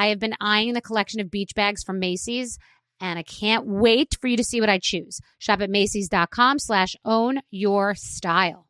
I have been eyeing the collection of beach bags from Macy's and I can't wait for you to see what I choose. Shop at Macy's.com slash own your style.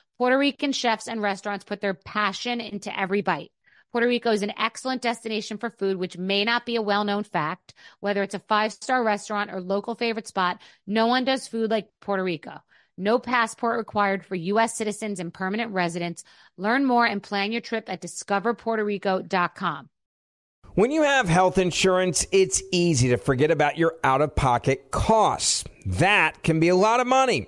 Puerto Rican chefs and restaurants put their passion into every bite. Puerto Rico is an excellent destination for food, which may not be a well known fact. Whether it's a five star restaurant or local favorite spot, no one does food like Puerto Rico. No passport required for U.S. citizens and permanent residents. Learn more and plan your trip at discoverpuertorico.com. When you have health insurance, it's easy to forget about your out of pocket costs. That can be a lot of money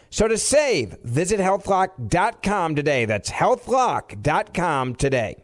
So to save, visit healthlock.com today. That's healthlock.com today.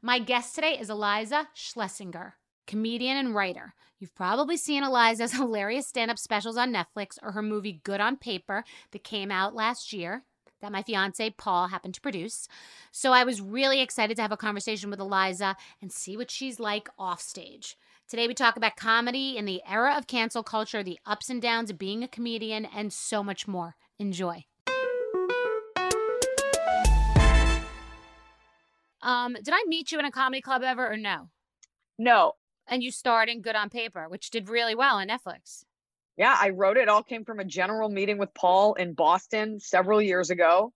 My guest today is Eliza Schlesinger, comedian and writer. You've probably seen Eliza's hilarious stand up specials on Netflix or her movie Good on Paper that came out last year that my fiance Paul happened to produce. So I was really excited to have a conversation with Eliza and see what she's like off stage. Today we talk about comedy in the era of cancel culture, the ups and downs of being a comedian, and so much more. Enjoy. Um, did I meet you in a comedy club ever or no? No. And you starred in Good on Paper, which did really well on Netflix yeah, I wrote it. it all came from a general meeting with Paul in Boston several years ago.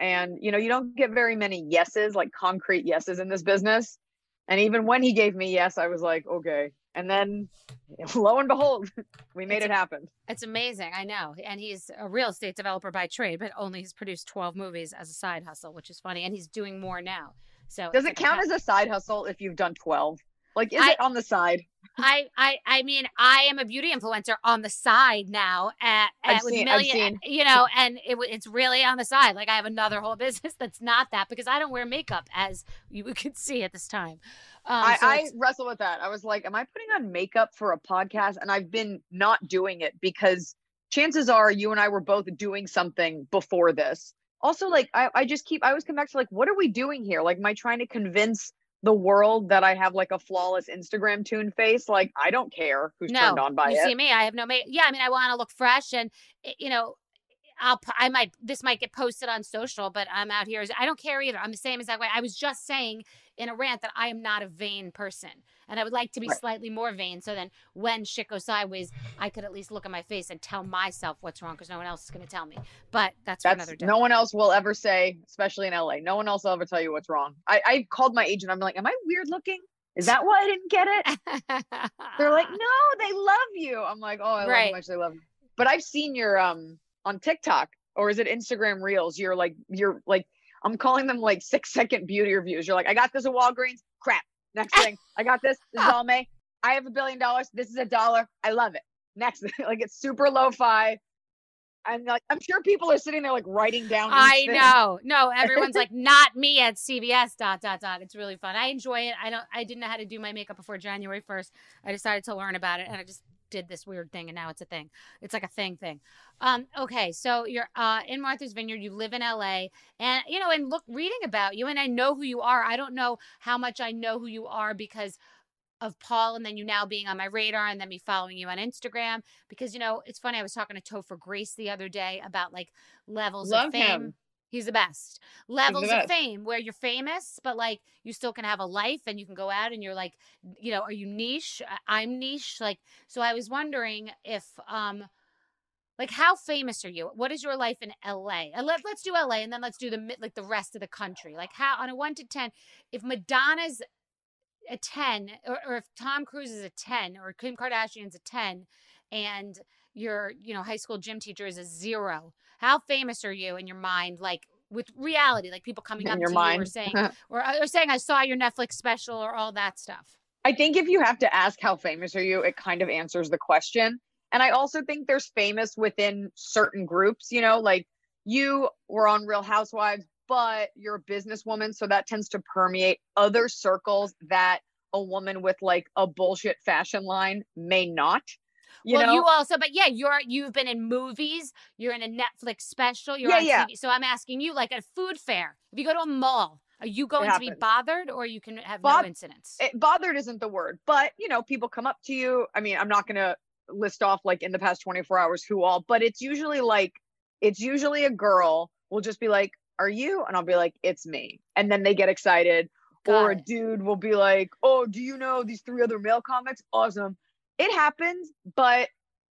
And, you know, you don't get very many yeses, like concrete yeses in this business. And even when he gave me yes, I was like, okay. And then lo and behold, we made it's, it happen. It's amazing. I know. And he's a real estate developer by trade, but only he's produced 12 movies as a side hustle, which is funny. And he's doing more now. So does it count as a side hustle if you've done 12? Like, is I, it on the side? I, I, I mean, I am a beauty influencer on the side now, at, at with seen, million, you know, and it, it's really on the side. Like I have another whole business that's not that because I don't wear makeup, as you could see at this time. Um, I, so I wrestle with that. I was like, am I putting on makeup for a podcast? And I've been not doing it because chances are you and I were both doing something before this. Also, like I, I just keep I always come back to like, what are we doing here? Like, am I trying to convince the world that I have like a flawless Instagram tune face. Like I don't care who's no, turned on by you it. see me, I have no make. Yeah, I mean, I want to look fresh, and eh, you know, I'll I might this might get posted on social, but I'm out here. I don't care either. I'm the same exact way. I was just saying in a rant that I am not a vain person, and I would like to be right. slightly more vain. So then, when shit goes sideways, I could at least look at my face and tell myself what's wrong because no one else is going to tell me. But that's, that's another day. No one else will ever say, especially in LA. No one else will ever tell you what's wrong. I, I called my agent. I'm like, am I weird looking? Is that why I didn't get it? They're like, no, they love you. I'm like, oh, I right. love how much they love you. But I've seen your um on TikTok or is it Instagram Reels? You're like you're like I'm calling them like six second beauty reviews. You're like, I got this at Walgreens. Crap. Next thing, I got this. This is all May. I have a billion dollars. This is a dollar. I love it. Next, like it's super lo-fi. And like I'm sure people are sitting there like writing down. I thing. know. No, everyone's like, not me at CVS. Dot dot dot. It's really fun. I enjoy it. I don't. I didn't know how to do my makeup before January first. I decided to learn about it, and I just did this weird thing and now it's a thing. It's like a thing thing. Um, okay, so you're uh, in Martha's Vineyard, you live in LA, and you know, and look, reading about you, and I know who you are. I don't know how much I know who you are because of Paul, and then you now being on my radar, and then me following you on Instagram. Because you know, it's funny. I was talking to Topher Grace the other day about like levels Love of fame. Him. He's the best. Levels the best. of fame where you're famous, but like you still can have a life and you can go out and you're like, you know, are you niche? I'm niche. Like, so I was wondering if, um, like how famous are you? What is your life in LA? And let, let's do LA and then let's do the like the rest of the country. Like how on a one to 10, if Madonna's a 10 or, or if Tom Cruise is a 10 or Kim Kardashian's a 10 and your, you know, high school gym teacher is a zero, how famous are you in your mind? Like with reality, like people coming In up to mind. you or saying, or, uh, or saying, I saw your Netflix special or all that stuff. I think if you have to ask how famous are you, it kind of answers the question. And I also think there's famous within certain groups, you know, like you were on Real Housewives, but you're a businesswoman. So that tends to permeate other circles that a woman with like a bullshit fashion line may not. You well, know? you also, but yeah, you're you've been in movies. You're in a Netflix special. You're Yeah, on yeah. TV. So I'm asking you, like at a food fair, if you go to a mall, are you going to be bothered, or you can have Bob- no incidents? it, bothered isn't the word, but you know, people come up to you. I mean, I'm not going to list off like in the past 24 hours who all, but it's usually like, it's usually a girl will just be like, Are you? And I'll be like, It's me. And then they get excited. Got or a it. dude will be like, Oh, do you know these three other male comics? Awesome. It happens, but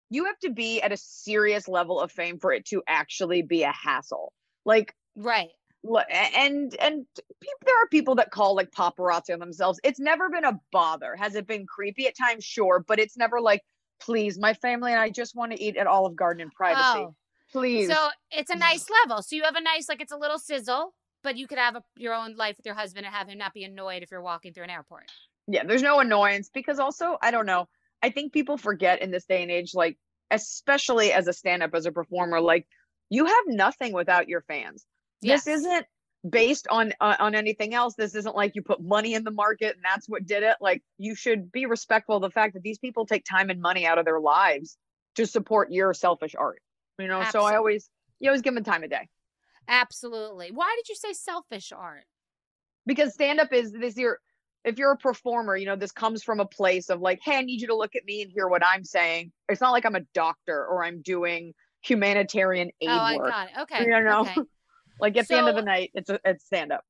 you have to be at a serious level of fame for it to actually be a hassle. Like, right. And and there are people that call like paparazzi on themselves. It's never been a bother. Has it been creepy at times? Sure, but it's never like, please, my family and I just want to eat at Olive Garden in privacy. Oh, Please. so it's a mm. nice level. So you have a nice, like it's a little sizzle, but you could have a, your own life with your husband and have him not be annoyed if you're walking through an airport. yeah, there's no annoyance because also I don't know. I think people forget in this day and age, like especially as a stand-up as a performer, like you have nothing without your fans. Yes. This isn't based on uh, on anything else. This isn't like you put money in the market and that's what did it. Like you should be respectful of the fact that these people take time and money out of their lives to support your selfish art. You know, so I always you always give them time of day Absolutely. Why did you say selfish art? because stand up is this your if you're a performer, you know, this comes from a place of like, hey, I need you to look at me and hear what I'm saying. It's not like I'm a doctor or I'm doing humanitarian aid oh, I work. got it. Okay. You know, okay. Like at the end of the night, it's a, it's stand up.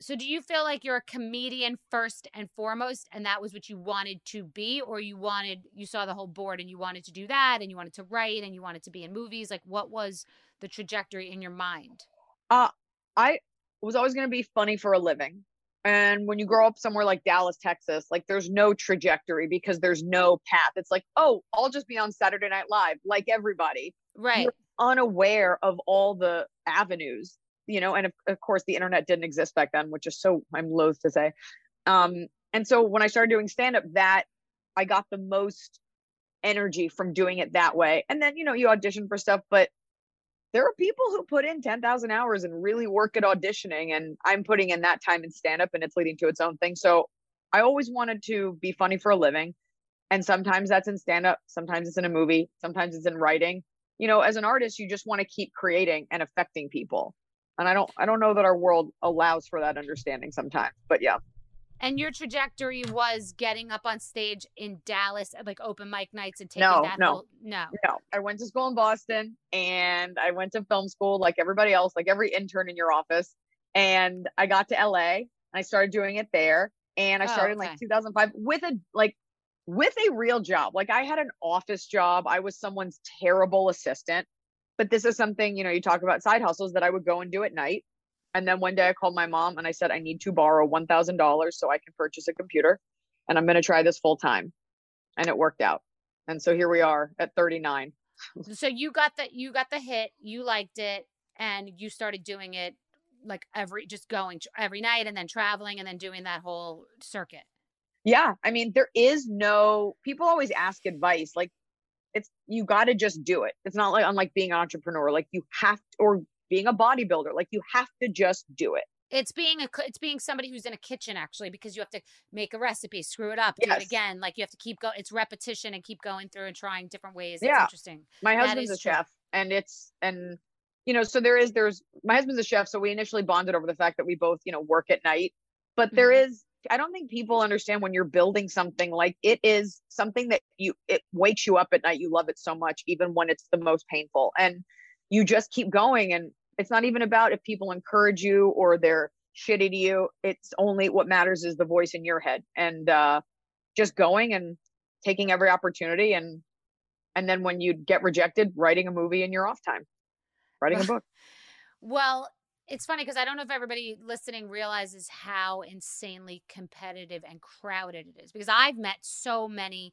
So do you feel like you're a comedian first and foremost and that was what you wanted to be or you wanted you saw the whole board and you wanted to do that and you wanted to write and you wanted to be in movies like what was the trajectory in your mind? Uh, I was always going to be funny for a living. And when you grow up somewhere like Dallas, Texas, like there's no trajectory because there's no path. It's like, oh, I'll just be on Saturday Night Live like everybody. Right. unaware of all the avenues you know and of, of course the internet didn't exist back then which is so i'm loath to say um and so when i started doing stand up that i got the most energy from doing it that way and then you know you audition for stuff but there are people who put in 10,000 hours and really work at auditioning and i'm putting in that time in stand up and it's leading to its own thing. So i always wanted to be funny for a living and sometimes that's in stand up sometimes it's in a movie sometimes it's in writing. You know as an artist you just want to keep creating and affecting people. And i don't i don't know that our world allows for that understanding sometimes but yeah And your trajectory was getting up on stage in Dallas at like open mic nights and taking No, that no. whole no. no i went to school in boston and i went to film school like everybody else like every intern in your office and i got to la and i started doing it there and i Oh, started in okay. like 2005 with a like with a real job like i had an office job i was someone's terrible assistant but this is something you know you talk about side hustles that i would go and do at night and then one day i called my mom and i said i need to borrow $1000 so i can purchase a computer and i'm going to try this full time and it worked out and so here we are at 39 So you got the you got the hit, you liked it, and you started doing it like every just going every night and then traveling and then doing that whole circuit. Yeah, I mean there is no people always ask advice like it's you got to just do it. It's not like unlike being an entrepreneur like you have to, or being a bodybuilder like you have to just do it. It's being a it's being somebody who's in a kitchen actually because you have to make a recipe, screw it up, do it again. Like you have to keep going. It's repetition and keep going through and trying different ways. It's yeah. interesting. My husband's a true. chef, and it's and you know so there is there's my husband's a chef, so we initially bonded over the fact that we both you know work at night, but mm-hmm. there is I don't think people understand when you're building something like it is something that you it wakes you up at night. You love it so much, even when it's the most painful, and you just keep going and it's not even about if people encourage you or they're shitty to you. It's only what matters is the voice in your head and uh, just going and taking every opportunity and and then when you get rejected, writing a movie in your off time, writing a book. well, it's funny because I don't know if everybody listening realizes how insanely competitive and crowded it is because I've met so many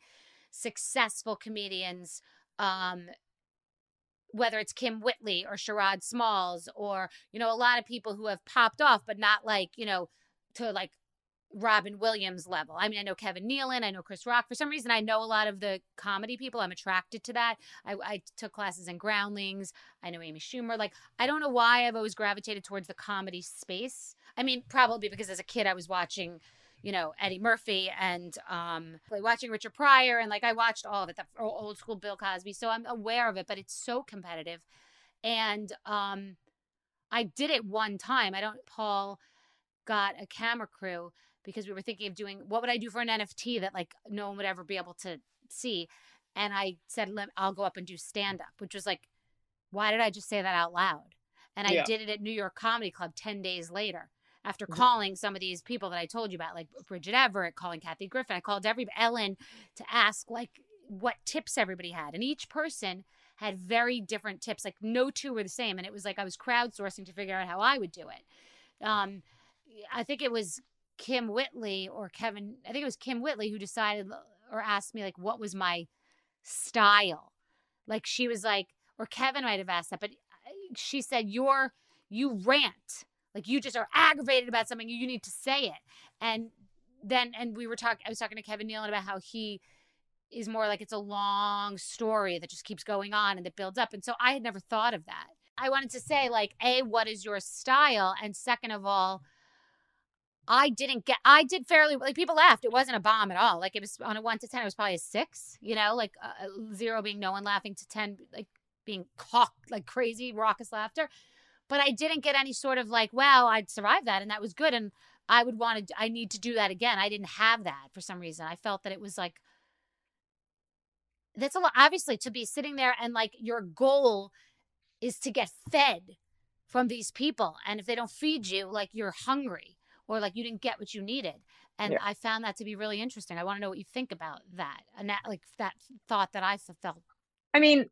successful comedians um, whether it's Kym Whitley or Sherrod Smalls or, you know, a lot of people who have popped off, but not like, you know, to like Robin Williams level. I mean, I know Kevin Nealon, I know Chris Rock. For some reason, I know a lot of the comedy people. I'm attracted to that. I, I took classes in Groundlings. I know Amy Schumer. Like, I don't know why I've always gravitated towards the comedy space. I mean, probably because as a kid, I was watching you know Eddie Murphy and um like watching Richard Pryor and like I watched all of it, the old school Bill Cosby, so I'm aware of it. But it's so competitive, and um, I did it one time. I don't. Paul got a camera crew because we were thinking of doing what would I do for an NFT that like no one would ever be able to see, and I said I'll go up and do stand up, which was like, why did I just say that out loud? And I yeah. did it at New York Comedy Club ten days later after mm-hmm. calling some of these people that I told you about, like Bridget Everett, calling Kathy Griffin, I called every Ellen to ask like what tips everybody had, and each person had very different tips. Like no two were the same, and it was like I was crowdsourcing to figure out how I would do it. Um, I think it was Kym Whitley or Kevin. I think it was Kym Whitley who decided or asked me like what was my style. Like she was like, or Kevin might have asked that, but uh, she said, "You're you rant." Like you just are aggravated about something, you need to say it. And then, and we were talking, I was talking to Kevin Nealon about how he is more like it's a long story that just keeps going on and that builds up. And so I had never thought of that. I wanted to say, like, A, what is your style? And second of all, I didn't get, I did fairly, like, people laughed. It wasn't a bomb at all. Like, it was on a one to 10, it was probably a six, you know, like uh, zero being no one laughing to 10, like being cocked like crazy, raucous laughter but I didn't get any sort of like, wow, I'd survived that and that was good. And I would want to, I need to do that again. I didn't have that for some reason. I felt that it was like, that's a lot, obviously, to be sitting there and like your goal is to get fed from these people. And if they don't feed you, like you're hungry or like you didn't get what you needed. And yeah. I found that to be really interesting. I want to know what you think about that and that, like that thought that I felt. I mean,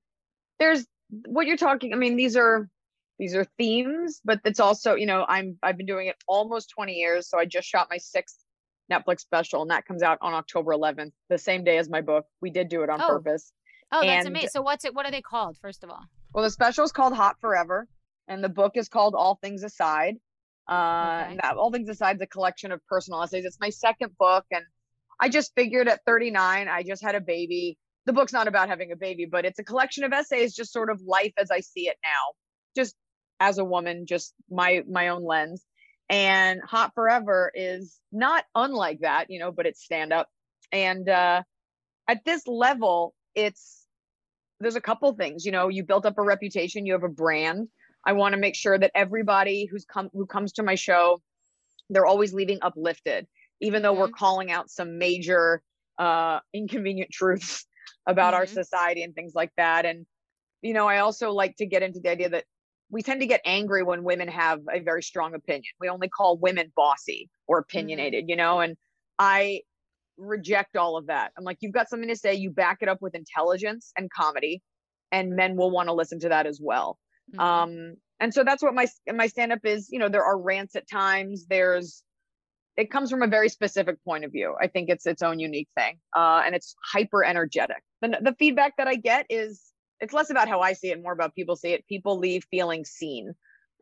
there's what you're talking. I mean, these are these are themes but it's also you know i'm i've been doing it almost 20 years so i just shot my sixth netflix special and that comes out on october 11th the same day as my book. We did do it on oh. purpose. Oh that's and, amazing. So what's it what are they called first of all? Well the special is called hot forever and the book is called all things aside. Uh okay. that, all things aside is a collection of personal essays. It's my second book and i just figured at 39 i just had a baby. The book's not about having a baby but it's a collection of essays just sort of life as i see it now. Just as a woman, just my my own lens. And Hot Forever is not unlike that, you know, but it's stand up. And uh, at this level, it's there's a couple things. You know, you built up a reputation, you have a brand. I want to make sure that everybody who's come who comes to my show, they're always leaving uplifted, even though mm-hmm. we're calling out some major uh, inconvenient truths about mm-hmm. our society and things like that. And you know, I also like to get into the idea that we tend to get angry when women have a very strong opinion. We only call women bossy or mm-hmm. opinionated, mm-hmm. you know, and I reject all of that. I'm like, you've got something to say, you back it up with intelligence and comedy, and men will want to listen to that as well. Mm-hmm. Um, and so that's what my my stand up is. You know, there are rants at times. There's it comes from a very specific point of view. I think it's its own unique thing, uh, and it's hyper energetic. The the feedback that I get is it's less about how I see it, more about people see it. People leave feeling seen.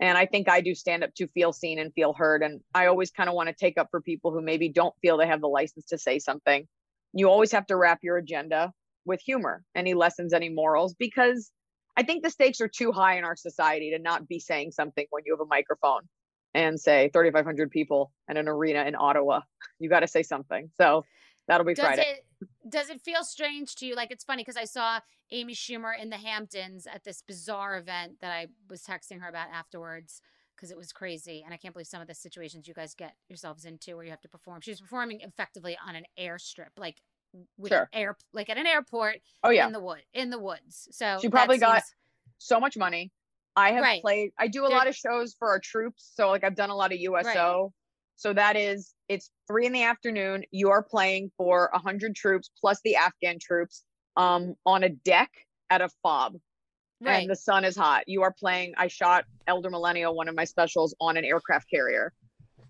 And I think I do stand up to feel seen and feel heard. And I always kind of want to take up for people who maybe don't feel they have the license to say something. You always have to wrap your agenda with humor, any lessons, any morals, because I think the stakes are too high in our society to not be saying something when you have a microphone and say 3,500 people in an arena in Ottawa. You got to say something. So that'll be does Friday. It, does it feel strange to you? Like it's funny because I saw Amy Schumer in the Hamptons at this bizarre event that I was texting her about afterwards because it was crazy. And I can't believe some of the situations you guys get yourselves into where you have to perform. She was performing effectively on an airstrip, like with Sure. air, like at an airport Oh, yeah. in the wood, in the woods. So She probably got seems- so much money. I have Right. played, I do a lot of shows for our troops. So, like, I've done a lot of USO. So, that is, it's three in the afternoon. You are playing for 100 troops plus the Afghan troops um, on a deck at a fob. right. And the sun is hot. You are playing, I shot Elder Millennial, one of my specials, on an aircraft carrier.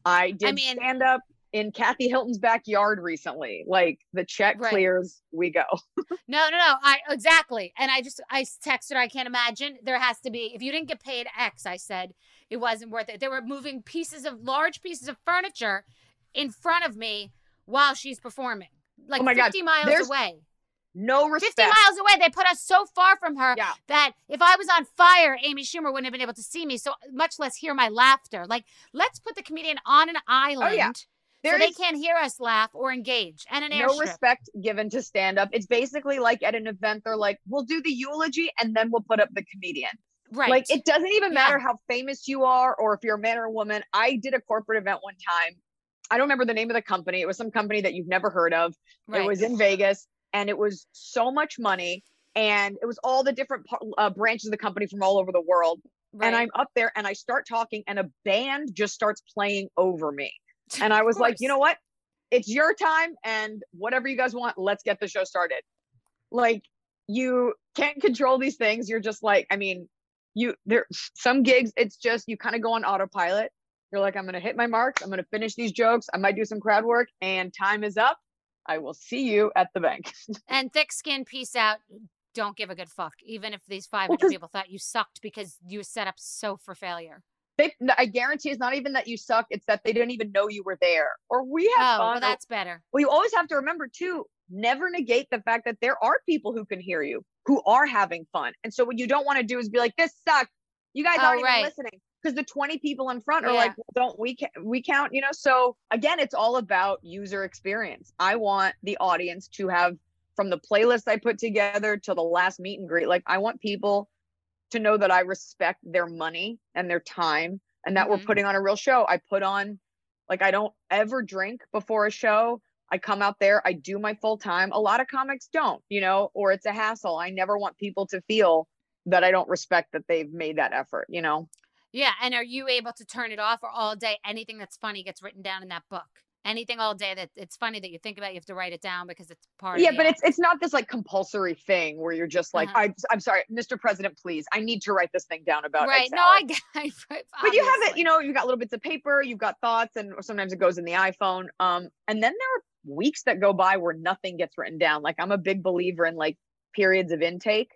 I did I mean- stand up in Kathy Hilton's backyard recently. Like, the check Right. clears, we go. No, no, no. I exactly. And I just I texted her. I can't imagine there has to be. If you didn't get paid X, I said it wasn't worth it. They were moving pieces of large pieces of furniture in front of me while she's performing, like Oh my God. 50 miles There's away. No respect. 50 miles away. They put us so far from her Yeah. that if I was on fire, Amy Schumer wouldn't have been able to see me. So much less hear my laughter. Like, let's put the comedian on an island Oh, so There they can't hear us laugh or engage. And an no airstrip. respect given to stand up. It's basically like at an event, they're like, we'll do the eulogy and then we'll put up the comedian. Right. Like it doesn't even Yeah. matter how famous you are or if you're a man or a woman. I did a corporate event one time. I don't remember the name of the company. It was some company that you've never heard of. right. It was in Vegas and it was so much money. And it was all the different uh, branches of the company from all over the world. right. And I'm up there and I start talking and a band just starts playing over me. And I was like, you know what? It's your time and whatever you guys want, let's get the show started. Like you can't control these things. You're just like, I mean, you there some gigs, it's just you kind of go on autopilot. You're like, I'm gonna hit my marks, I'm gonna finish these jokes, I might do some crowd work, and time is up. I will see you at the bank. And thick skin, peace out. Don't give a good fuck. Even if these 500 'cause- people thought you sucked because you were set up so for failure. They, I guarantee it's not even that you suck, it's that they didn't even know you were there. Or we Oh, have fun. well, that's better. Well, you always have to remember too, never negate the fact that there are people who can hear you, who are having fun. And so what you don't want to do is be like, this sucks. You guys Oh, aren't right. even listening. Because the 20 people in front are Yeah. like, well, don't we ca- we count, you know? So again, it's all about user experience. I want the audience to have from the playlist I put together to the last meet and greet, like I want people to know that I respect their money and their time and that Mhm. we're putting on a real show. I put on like I don't ever drink before a show. I come out there, I do my full time. A lot of comics don't, you know, or it's a hassle. I never want people to feel that I don't respect that they've made that effort, you know. Yeah. And are you able to turn it off or all day? Anything that's funny gets written down in that book. Anything all day that it's funny that you think about, you have to write it down because it's part Yeah, of but act. it's it's not this like compulsory thing where you're just like, Uh-huh. I I'm sorry, Mr. President, please. I need to write this thing down about right. No, salad." I get it. but you have it you know you've got little bits of paper you've got thoughts and sometimes it goes in the iphone um and then there are weeks that go by where nothing gets written down. Like i'm a big believer in like periods of intake.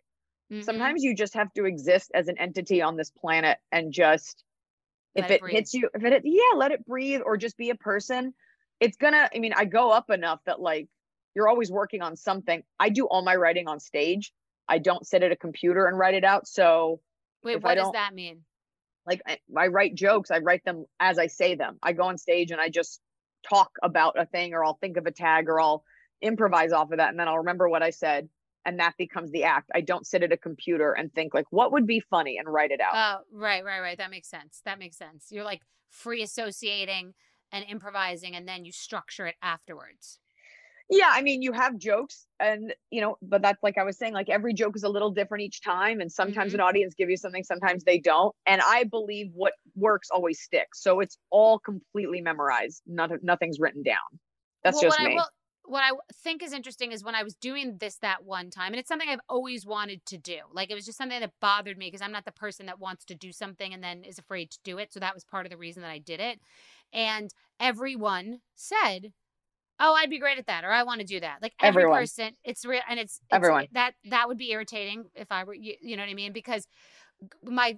Mhm. sometimes you just have to exist as an entity on this planet and just if it it, hits you if it yeah let it breathe or just be a person. It's gonna i mean i go up enough that like you're always working on something. I do all my writing on stage. I don't sit at a computer and write it out. So Wait, what does that mean? like I, I write jokes. I write them as i say them. I go on stage and i just talk about a thing or i'll think of a tag or i'll improvise off of that and then i'll remember what i said and that becomes the act i don't sit at a computer and think like what would be funny and write it out Oh, right, right, right. That makes sense. That makes sense. You're like free associating and improvising, and then you structure it afterwards. Yeah i mean you have jokes and you know but that's like i was saying like every joke is a little different each time and sometimes Mhm. an audience give you something sometimes they don't and i believe what works always sticks so it's all completely memorized Not, nothing's written down that's well, just me I will, what I think is interesting is when I was doing this that one time, and it's something I've always wanted to do. Like it was just something that bothered me because I'm not the person that wants to do something and then is afraid to do it. So that was part of the reason that I did it. And everyone said, "Oh, I'd be great at that," or "I want to do that." Like every Everyone. person, it's real, and it's, it's Everyone. that that would be irritating if I were you. You know what I mean? Because my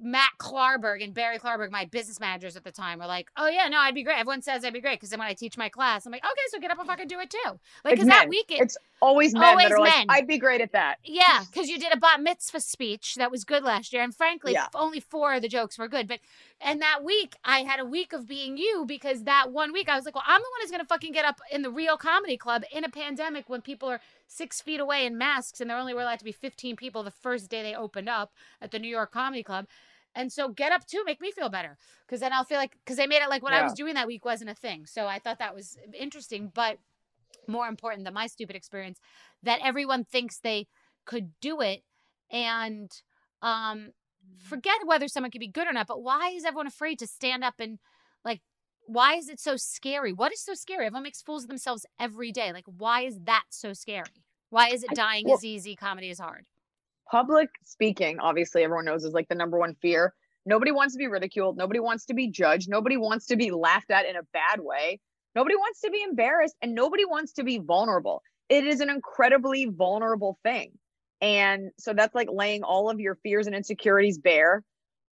Matt Klarberg and Barry Klarberg, my business managers at the time, were like, "Oh yeah, no, I'd be great." Everyone says I'd be great because then when I teach my class, I'm like, "Okay, so get up and fucking do it too." Like, because that week, it's always men always men. like, "I'd be great at that." Yeah, because you did a bat mitzvah speech that was good last year, and frankly, Yeah. only four of the jokes were good. But and that week, I had a week of being you because that one week I was like, well, I'm the one who's gonna fucking get up in the real comedy club in a pandemic when people are six feet away in masks and there only were allowed to be 15 people the first day they opened up at the New York Comedy Club. And so get up too, make me feel better. Cause then I'll feel like, cause they made it like what I was doing that week wasn't a thing. So I thought that was interesting. But more important than my stupid experience, that everyone thinks they could do it. And um, forget whether someone could be good or not, but why is everyone afraid to stand up and like, why is it so scary? What is so scary? Everyone makes fools of themselves every day. Like, why is that so scary? Why is it I- dying well- is easy, comedy is hard? public speaking obviously everyone knows is like the number one fear nobody wants to be ridiculed nobody wants to be judged nobody wants to be laughed at in a bad way nobody wants to be embarrassed and nobody wants to be vulnerable it is an incredibly vulnerable thing and so that's like laying all of your fears and insecurities bare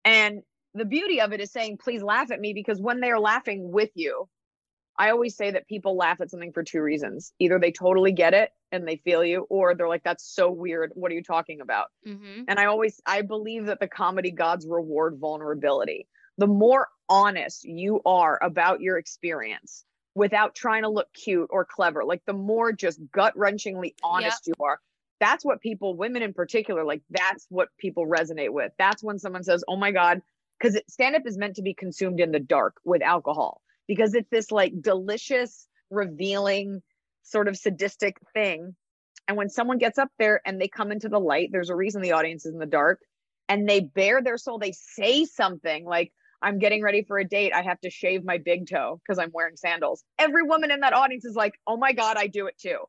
and the beauty of it is saying please laugh at me because when they're laughing with you I always say that people laugh at something for two reasons. Either they totally get it and they feel you, or they're like, that's so weird. What are you talking about? Mm-hmm. And I always, I believe that the comedy gods reward vulnerability. The more honest you are about your experience without trying to look cute or clever, like the more just gut wrenchingly honest you are, that's what people, women in particular, like that's what people resonate with. That's when someone says, oh my God, because stand up is meant to be consumed in the dark with alcohol because it's this like delicious, revealing, sort of sadistic thing. And when someone gets up there and they come into the light, there's a reason the audience is in the dark and they bare their soul. They say something like, I'm getting ready for a date. I have to shave my big toe because I'm wearing sandals. Every woman in that audience is like, oh my God, I do it too.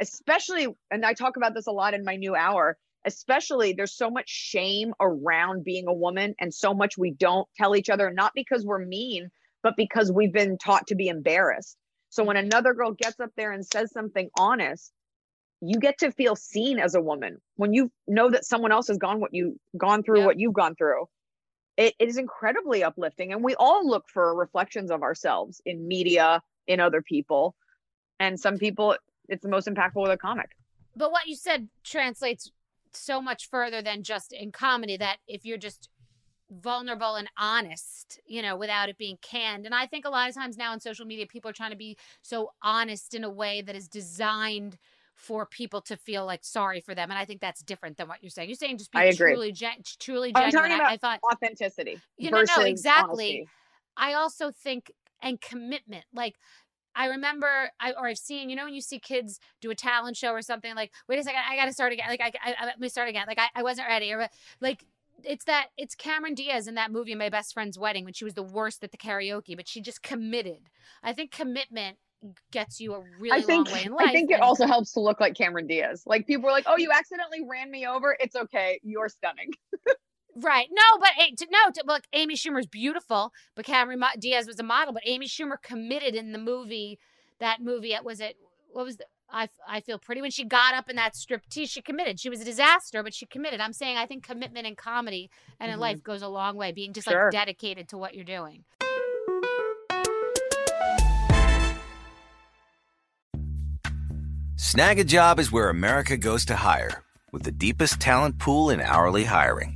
Especially, and I talk about this a lot in my new hour, especially there's so much shame around being a woman and so much we don't tell each other, not because we're mean, but because we've been taught to be embarrassed. So when another girl gets up there and says something honest, you get to feel seen as a woman when you know that someone else has gone what you gone through Yeah. what you've gone through it, it is incredibly uplifting and we all look for reflections of ourselves in media in other people and some people it's the most impactful with a comic But what you said translates so much further than just in comedy mm. that if you're just vulnerable and honest, you know, without it being canned. And I think a lot of times now on social media, people are trying to be so honest in a way that is designed for people to feel like sorry for them. And I think that's different than what you're saying. You're saying just be I agree. truly, gen- truly I'm genuine. talking about I thought authenticity You know, no, exactly. honesty. I also think and commitment. Like I remember, I or I've seen, you know, when you see kids do a talent show or something, like, wait a second, I got to start again. Like, I, I, I let me start again. Like, I, I wasn't ready. Or like, it's that it's Cameron Diaz in that movie, My Best Friend's Wedding, when she was the worst at the karaoke, but she just committed. I think commitment gets you a really I think long way in life. I think it and- also helps to look like Cameron Diaz. Like people are like, "Oh, you accidentally ran me over. It's okay. You're stunning." Right. No, but to, no, to, look, Amy Schumer's beautiful, but Cameron Mo- Diaz was a model, but Amy Schumer committed in the movie, that movie, it was it, what was the, I, I feel pretty when she got up in that striptease, she committed. She was a disaster, but she committed. I'm saying I think commitment in comedy and in Mhm. life goes a long way, being just Sure. like dedicated to what you're doing. Snagajob is where America goes to hire, with the deepest talent pool in hourly hiring.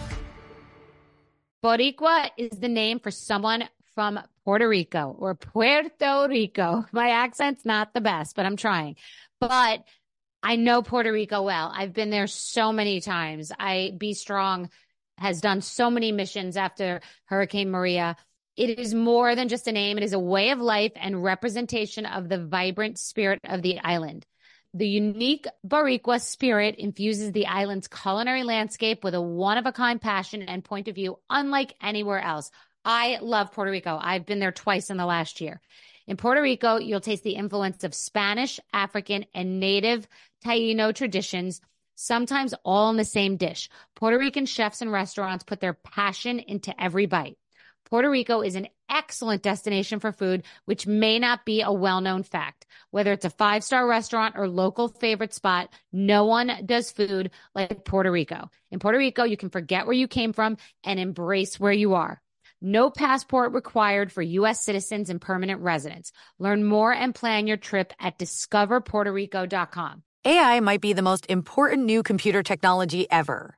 Boricua is the name for someone from Puerto Rico or Puerto Rico. My accent's not the best, but I'm trying. But I know Puerto Rico well. I've been there so many times. I BStrong has done so many missions after Hurricane Maria. It is more than just a name. It is a way of life and representation of the vibrant spirit of the island. The unique Boricua spirit infuses the island's culinary landscape with a one of a kind passion and point of view, unlike anywhere else. I love Puerto Rico. I've been there twice in the last year. In Puerto Rico, you'll taste the influence of Spanish, African, and native Taino traditions, sometimes all in the same dish. Puerto Rican chefs and restaurants put their passion into every bite. Puerto Rico is an excellent destination for food, which may not be a well known fact. Whether it's a five star restaurant or local favorite spot, no one does food like Puerto Rico. In Puerto Rico, you can forget where you came from and embrace where you are. No passport required for U.S. citizens and permanent residents. Learn more and plan your trip at discoverpuertorico.com. AI might be the most important new computer technology ever.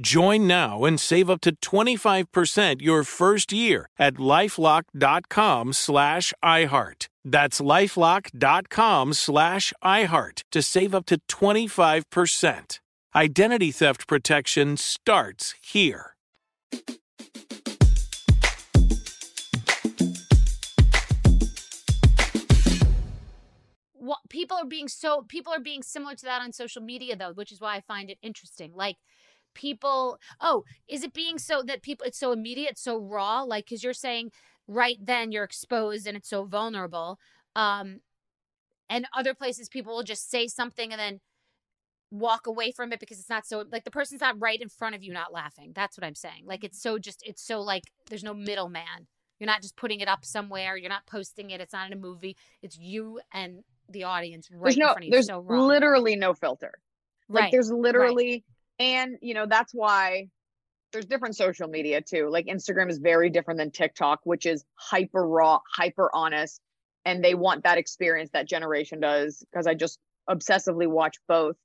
Join now and save up to 25% your first year at lifelock.com slash iHeart. That's lifelock.com slash iHeart to save up to 25%. Identity theft protection starts here. Well, people are being so people are being similar to that on social media though, which is why I find it interesting. Like people oh is it being so that people it's so immediate so raw? Like because you're saying right then you're exposed and it's so vulnerable um and other places people will just say something and then walk away from it because it's not so like the person's not right in front of you not laughing that's what i'm saying. Like it's so just it's so like there's no middleman. You're not just putting it up somewhere you're not posting it it's not in a movie it's you and the audience right there's no, in front of you there's so literally no filter. Like right there's literally right and you know that's why there's different social media too. Like instagram is very different than tiktok which is hyper raw hyper honest and they want that experience that generation does because i just obsessively watch both.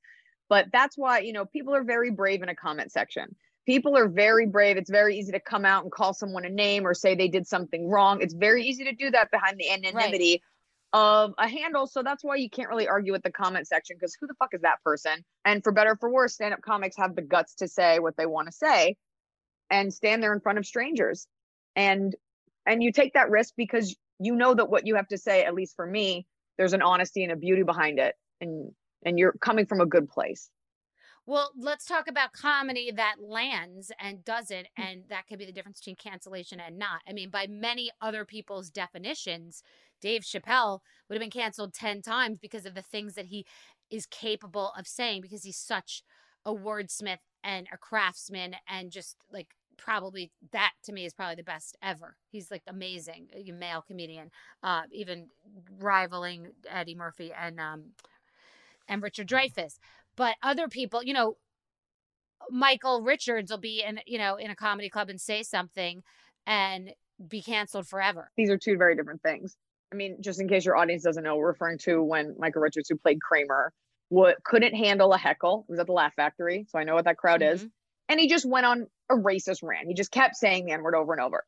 But that's why you know people are very brave in a comment section. People are very brave. It's very easy to come out and call someone a name or say they did something wrong. It's very easy to do that behind the anonymity right of a handle. So that's why you can't really argue with the comment section because who the fuck is that person? And for better for worse, stand up comics have the guts to say what they want to say and stand there in front of strangers. And and you take that risk because you know that what you have to say, at least for me, there's an honesty and a beauty behind it. And and you're coming from a good place. Well, let's talk about comedy that lands and doesn't. And that could be the difference between cancellation and not. I mean, by many other people's definitions, Dave Chappelle would have been canceled 10 times because of the things that he is capable of saying because he's such a wordsmith and a craftsman and just like probably that to me is probably the best ever. He's like amazing, a male comedian, uh, even rivaling Eddie Murphy and um, and Richard Dreyfuss. But other people, you know, Michael Richards will be in you know in a comedy club and say something and be canceled forever. These are two very different things. I mean, just in case your audience doesn't know, we're referring to when Michael Richards, who played Kramer, what couldn't handle a heckle. It was at the Laugh Factory, so I know what that crowd mm-hmm. is. And he just went on a racist rant. He just kept saying the N word over and over.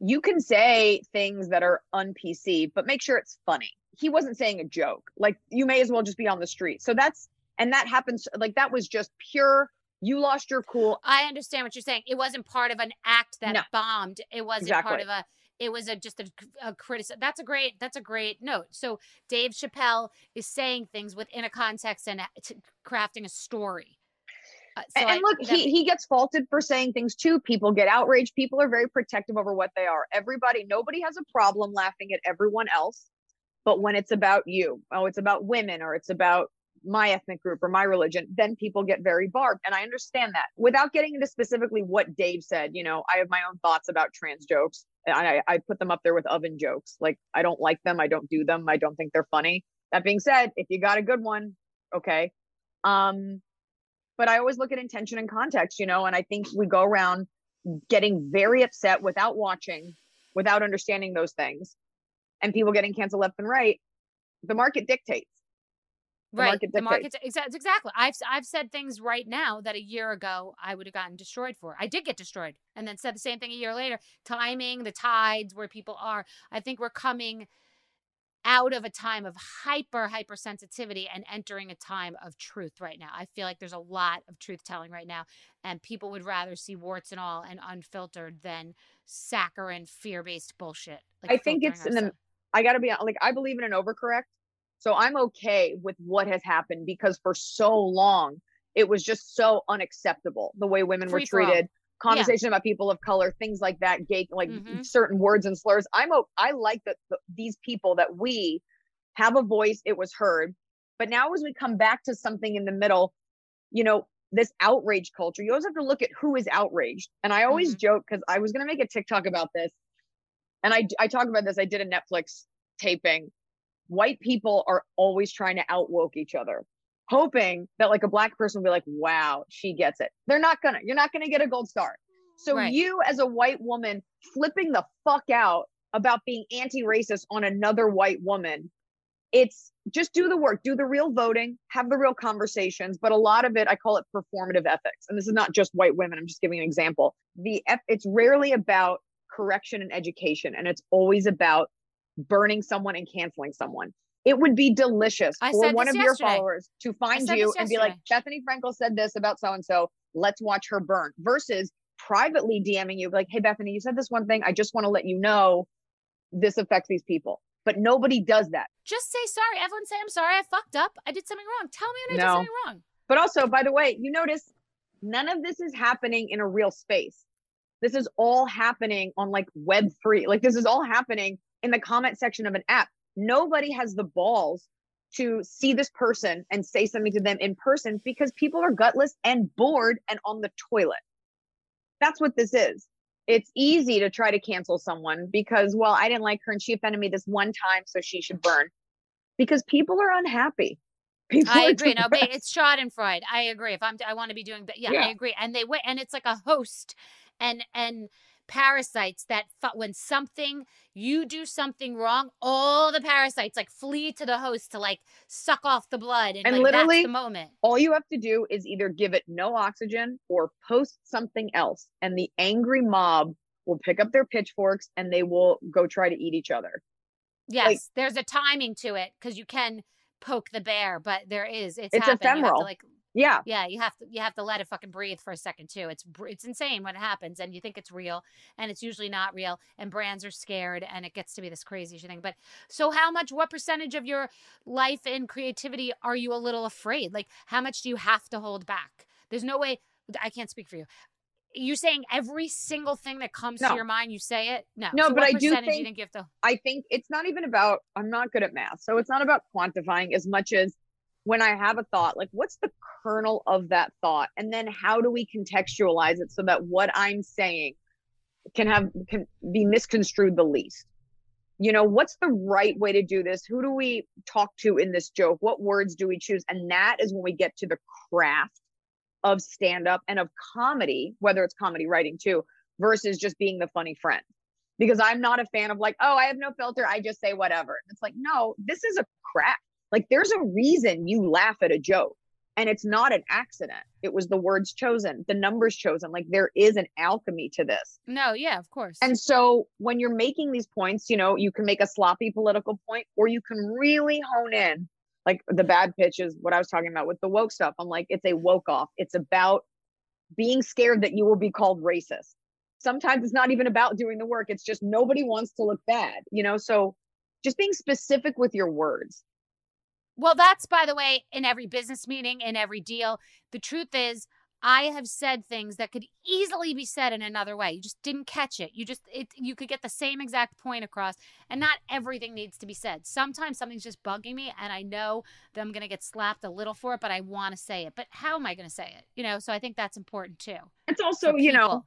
You can say things that are un PC, but make sure it's funny. He wasn't saying a joke. Like you may as well just be on the street. So that's and that happens. Like that was just pure. You lost your cool. I understand what you're saying. It wasn't part of an act that no. bombed. It wasn't exactly. part of a it was a just a, a criticism. That's a great. That's a great note. So Dave Chappelle is saying things within a context and crafting a story. Uh, so and, I, look, he, he gets faulted for saying things too. People get outraged. People are very protective over what they are. Everybody, nobody has a problem laughing at everyone else. But when it's about you, oh, it's about women or it's about my ethnic group or my religion, then people get very barbed. And I understand that. Without getting into specifically what Dave said, you know, I have my own thoughts about trans jokes. I, I put them up there with oven jokes. Like, I don't like them. I don't do them. I don't think they're funny. That being said, if you got a good one, okay. Um, but I always look at intention and context, you know, and I think we go around getting very upset without watching, without understanding those things, and people getting canceled left and right. The market dictates. The right. Market the market exactly. I've I've said things right now that a year ago I would have gotten destroyed for. I did get destroyed, and then said the same thing a year later. Timing, the tides, where people are. I think we're coming out of a time of hyper hypersensitivity and entering a time of truth right now. I feel like there's a lot of truth telling right now and people would rather see warts and all and unfiltered than saccharine fear-based bullshit. Like I think it's in the I got to be like I believe in an overcorrect. So I'm okay with what has happened because for so long it was just so unacceptable the way women Free were treated conversation yeah. about people of color, things like that, gay, like mm-hmm. certain words and slurs. I'm I like that the, these people that we have a voice, it was heard. But now as we come back to something in the middle, you know, this outrage culture, you always have to look at who is outraged. And I always mm-hmm. joke because I was gonna make a TikTok about this. And I I talk about this. I did a Netflix taping. White people are always trying to outwoke each other hoping that like a black person will be like, wow, she gets it. They're not gonna, you're not gonna get a gold star. So right. you as a white woman flipping the fuck out about being anti-racist on another white woman, it's just do the work, do the real voting, have the real conversations. But a lot of it, I call it performative ethics. And this is not just white women. I'm just giving an example. The it's rarely about correction and education, and it's always about burning someone and canceling someone it would be delicious I for one of yesterday. your followers to find you and be like, Bethenny Frankel said this about so and so. Let's watch her burn versus privately DMing you, like, hey, Bethany, you said this one thing. I just want to let you know this affects these people. But nobody does that. Just say sorry. Everyone say, I'm sorry. I fucked up. I did something wrong. Tell me when I no. did something wrong. But also, by the way, you notice none of this is happening in a real space. This is all happening on like Web3. Like, this is all happening in the comment section of an app nobody has the balls to see this person and say something to them in person because people are gutless and bored and on the toilet. That's what this is. It's easy to try to cancel someone because, well, I didn't like her and she offended me this one time, so she should burn. Because people are unhappy. People I agree. No, but it's Schadenfreude. I agree. If I'm, I want to be doing, but yeah, yeah, I agree. And they wait, and it's like a host, and and parasites that when something you do something wrong, all the parasites like flee to the host to like suck off the blood, and, and like, literally the moment. All you have to do is either give it no oxygen or post something else, and the angry mob will pick up their pitchforks and they will go try to eat each other. Yes, like, there's a timing to it because you can poke the bear, but there is it's, it's ephemeral. To, like yeah. Yeah, you have to you have to let it fucking breathe for a second too. It's it's insane when it happens and you think it's real and it's usually not real and brands are scared and it gets to be this crazy thing. But so how much what percentage of your life and creativity are you a little afraid? Like how much do you have to hold back? There's no way I can't speak for you. You saying every single thing that comes no. to your mind, you say it? No. No, so but I do think you didn't give to- I think it's not even about I'm not good at math. So it's not about quantifying as much as when I have a thought, like what's the kernel of that thought? And then how do we contextualize it so that what I'm saying can have can be misconstrued the least? You know, what's the right way to do this? Who do we talk to in this joke? What words do we choose? And that is when we get to the craft of stand up and of comedy, whether it's comedy writing too, versus just being the funny friend. Because I'm not a fan of like, oh, I have no filter. I just say whatever. It's like, no, this is a craft. Like there's a reason you laugh at a joke and it's not an accident. It was the words chosen, the numbers chosen. Like there is an alchemy to this. No, yeah, of course. And so when you're making these points, you know, you can make a sloppy political point or you can really hone in. Like the bad pitch is what I was talking about with the woke stuff. I'm like, it's a woke off. It's about being scared that you will be called racist. Sometimes it's not even about doing the work. It's just nobody wants to look bad, you know? So just being specific with your words well, that's by the way, in every business meeting, in every deal. The truth is, I have said things that could easily be said in another way. You just didn't catch it. You just it you could get the same exact point across and not everything needs to be said. Sometimes something's just bugging me and I know that I'm going to get slapped a little for it, but I want to say it. But how am I going to say it? You know, so I think that's important too. It's also, you know,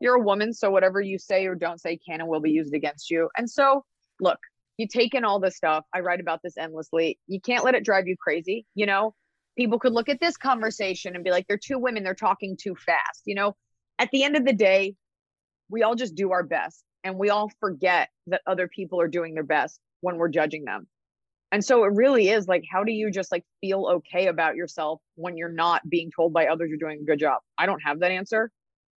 you're a woman, so whatever you say or don't say can and will be used against you. And so, look, you take in all this stuff. I write about this endlessly. You can't let it drive you crazy. You know, people could look at this conversation and be like, they're two women, they're talking too fast. You know, at the end of the day, we all just do our best and we all forget that other people are doing their best when we're judging them. And so it really is like, how do you just like feel okay about yourself when you're not being told by others you're doing a good job? I don't have that answer.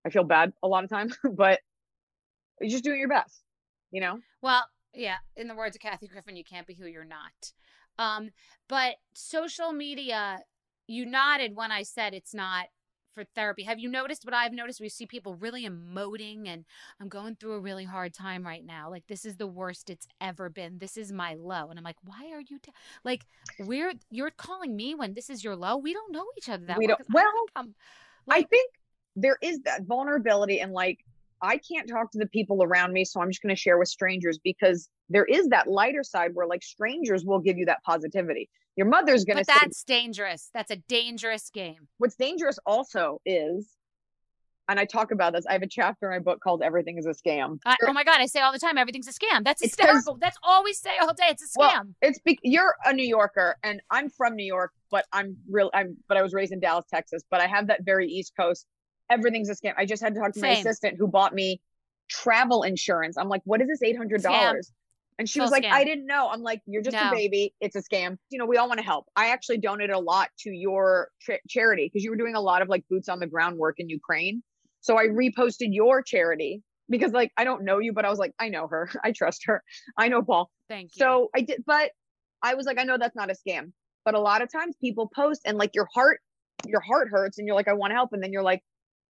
I feel bad a lot of time, but you're just doing your best, you know? Well, yeah, in the words of Kathy Griffin, you can't be who you're not. Um, but social media, you nodded when I said it's not for therapy. Have you noticed what I've noticed? We see people really emoting and I'm going through a really hard time right now. Like this is the worst it's ever been. This is my low. And I'm like, why are you t-? like we're you're calling me when this is your low? We don't know each other that we well. Don't, well, I think, like, I think there is that vulnerability and like I can't talk to the people around me, so I'm just going to share with strangers because there is that lighter side where like strangers will give you that positivity. Your mother's going to say that's dangerous. That's a dangerous game. What's dangerous also is and I talk about this. I have a chapter in my book called "Everything Is a Scam." I, oh my god, I say all the time, "Everything's a scam." That's hysterical. That's all we say all day. It's a scam. Well, it's be- you're a New Yorker, and I'm from New York, but I'm real. I'm but I was raised in Dallas, Texas. But I have that very East Coast everything's a scam. I just had to talk to Same. my assistant who bought me travel insurance. I'm like, what is this $800? And she was like, scam. I didn't know. I'm like, you're just no. a baby. It's a scam. You know, we all want to help. I actually donated a lot to your tra- charity because you were doing a lot of like boots on the ground work in Ukraine. So I reposted your charity because like I don't know you, but I was like, I know her. I trust her. I know Paul. Thank you. So I did, but I was like, I know that's not a scam. But a lot of times people post and like your heart, your heart hurts and you're like, I want to help. And then you're like,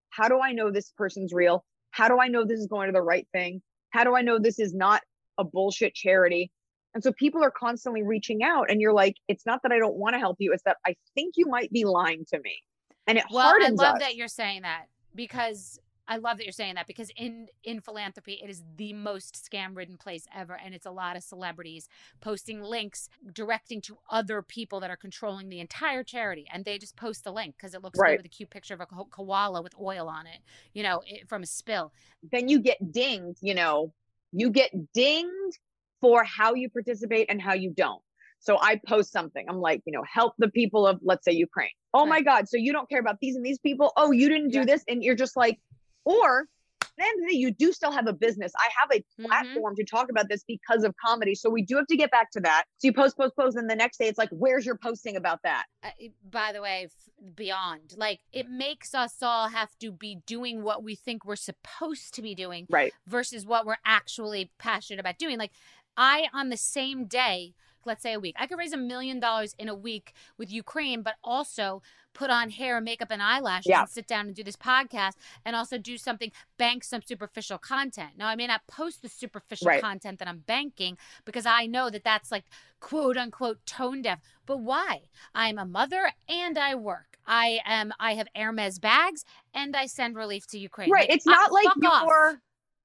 how do I know this person's real? How do I know this is going to the right thing? How do I know this is not a bullshit charity? And so people are constantly reaching out, and you're like, it's not that I don't want to help you, it's that I think you might be lying to me. And it well, I love us. that you're saying that because I love that you're saying that because in in philanthropy, it is the most scam ridden place ever, and it's a lot of celebrities posting links directing to other people that are controlling the entire charity, and they just post the link because it looks right. good with a cute picture of a koala with oil on it, you know, it, from a spill. Then you get dinged, you know, you get dinged for how you participate and how you don't. So I post something. I'm like, you know, help the people of, let's say, Ukraine. Oh right. my God. So you don't care about these and these people. Oh, you didn't do yeah. this. And you're just like, or at the end of the day, you do still have a business. I have a mm-hmm. platform mm-hmm. to talk about this because of comedy. So we do have to get back to that. So you post, post, post, and the next day it's like, where's your posting about that? Uh, by the way, f- beyond like it makes us all have to be doing what we think we're supposed to be doing, right? Versus what we're actually passionate about doing. Like I, on the same day, let's say a week. I could raise a million dollars in a week with Ukraine, but also put on hair, and makeup, and eyelashes yeah. and sit down and do this podcast and also do something, bank some superficial content. Now, I may not post the superficial right. content that I'm banking because I know that that's like quote unquote tone deaf. But why? I'm a mother and I work. I am, I have Hermes bags and I send relief to Ukraine. Right. Like, it's not I, like you're, off.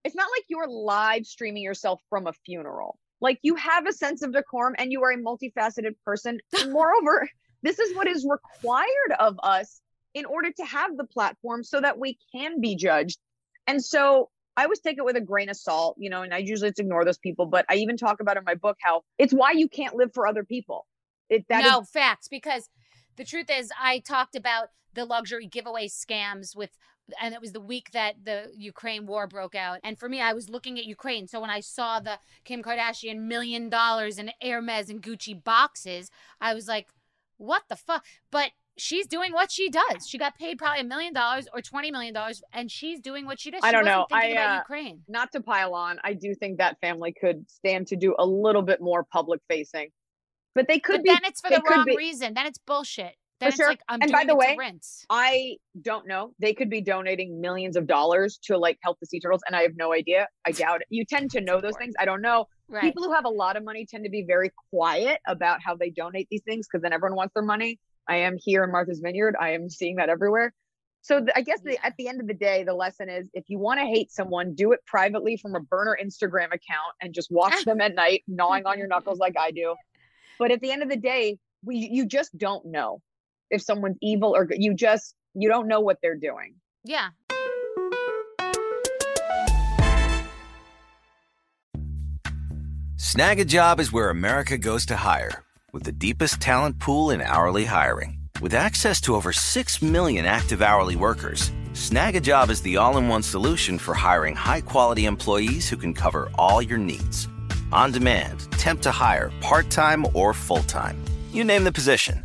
it's not like you're live streaming yourself from a funeral like you have a sense of decorum and you are a multifaceted person. Moreover, This is what is required of us in order to have the platform so that we can be judged. And so I always take it with a grain of salt, you know, and I usually just ignore those people, but I even talk about in my book how it's why you can't live for other people. It that No, is- facts because the truth is I talked about the luxury giveaway scams with and it was the week that the Ukraine war broke out. And for me, I was looking at Ukraine. So when I saw the Kim Kardashian million dollars in Hermes and Gucci boxes, I was like, what the fuck? But she's doing what she does. She got paid probably a million dollars or twenty million dollars, and she's doing what she does. She I don't know. I uh, Ukraine. Not to pile on, I do think that family could stand to do a little bit more public facing, but they could. But be, then it's for the wrong be, reason. Then it's bullshit. Then for sure. Like, and by the way, I don't know. They could be donating millions of dollars to like help the sea turtles, and I have no idea. I doubt it. You tend to know those things. I don't know. Right. People who have a lot of money tend to be very quiet about how they donate these things because then everyone wants their money. I am here in Martha's Vineyard. I am seeing that everywhere. So th- I guess the, at the end of the day, the lesson is if you want to hate someone, do it privately from a burner Instagram account and just watch them at night, gnawing on your knuckles like I do. But at the end of the day, we you just don't know if someone's evil or. You just you don't know what they're doing. Yeah. Snagajob is where America goes to hire, with the deepest talent pool in hourly hiring. With access to over 6 million active hourly workers, Snagajob is the all-in-one solution for hiring high-quality employees who can cover all your needs. On demand, temp to hire, part-time or full-time. You name the position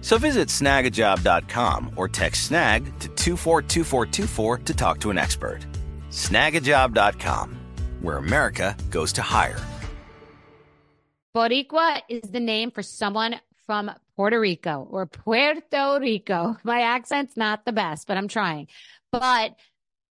So visit snagajob.com or text snag to 242424 to talk to an expert. Snagajob.com, where America goes to hire. Boricua is the name for someone from Puerto Rico or Puerto Rico. My accent's not the best, but I'm trying. But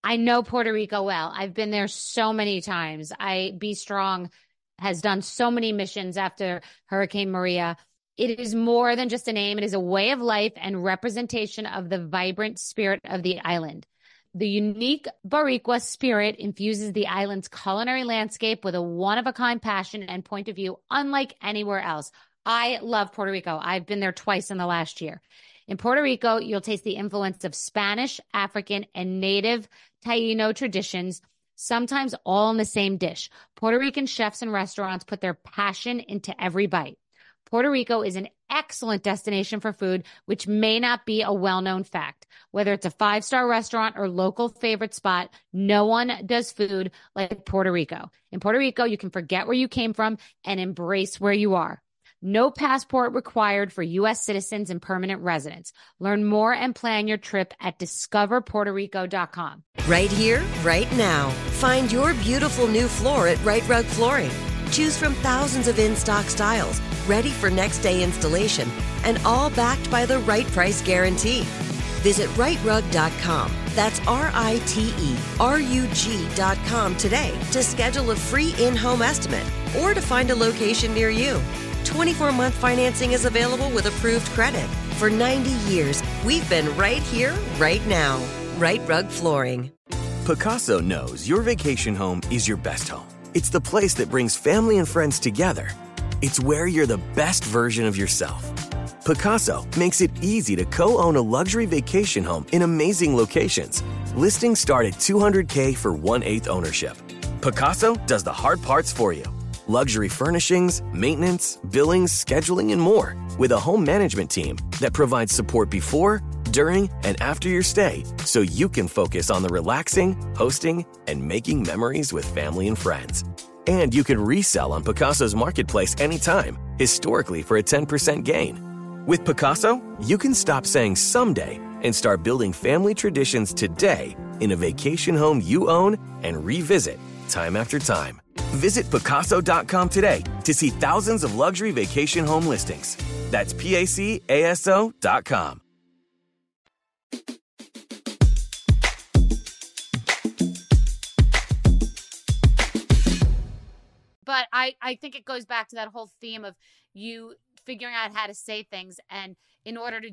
I know Puerto Rico well. I've been there so many times. I BStrong has done so many missions after Hurricane Maria. It is more than just a name. It is a way of life and representation of the vibrant spirit of the island. The unique Boricua spirit infuses the island's culinary landscape with a one of a kind passion and point of view, unlike anywhere else. I love Puerto Rico. I've been there twice in the last year. In Puerto Rico, you'll taste the influence of Spanish, African, and native Taino traditions, sometimes all in the same dish. Puerto Rican chefs and restaurants put their passion into every bite. Puerto Rico is an excellent destination for food, which may not be a well known fact. Whether it's a five star restaurant or local favorite spot, no one does food like Puerto Rico. In Puerto Rico, you can forget where you came from and embrace where you are. No passport required for U.S. citizens and permanent residents. Learn more and plan your trip at discoverpuertorico.com. Right here, right now. Find your beautiful new floor at Rite Rug Flooring. Choose from thousands of in stock styles, ready for next day installation, and all backed by the right price guarantee. Visit riterug.com. That's R I T E R U G.com today to schedule a free in home estimate or to find a location near you. 24 month financing is available with approved credit. For 90 years, we've been right here, right now. Rite Rug Flooring. Pacaso knows your vacation home is your best home. It's the place that brings family and friends together. It's where you're the best version of yourself. Pacaso makes it easy to co own a luxury vacation home in amazing locations. Listings start at 200K for one eighth ownership. Pacaso does the hard parts for you luxury furnishings, maintenance, billings, scheduling, and more with a home management team that provides support before, during, and after your stay so you can focus on the relaxing, hosting, and making memories with family and friends. And you can resell on Pacaso's marketplace anytime, historically for a 10% gain. With Pacaso, you can stop saying someday and start building family traditions today in a vacation home you own and revisit time after time. Visit Pacaso.com today to see thousands of luxury vacation home listings. That's P A C A S. I I think it goes back to that whole theme of you figuring out how to say things and in order to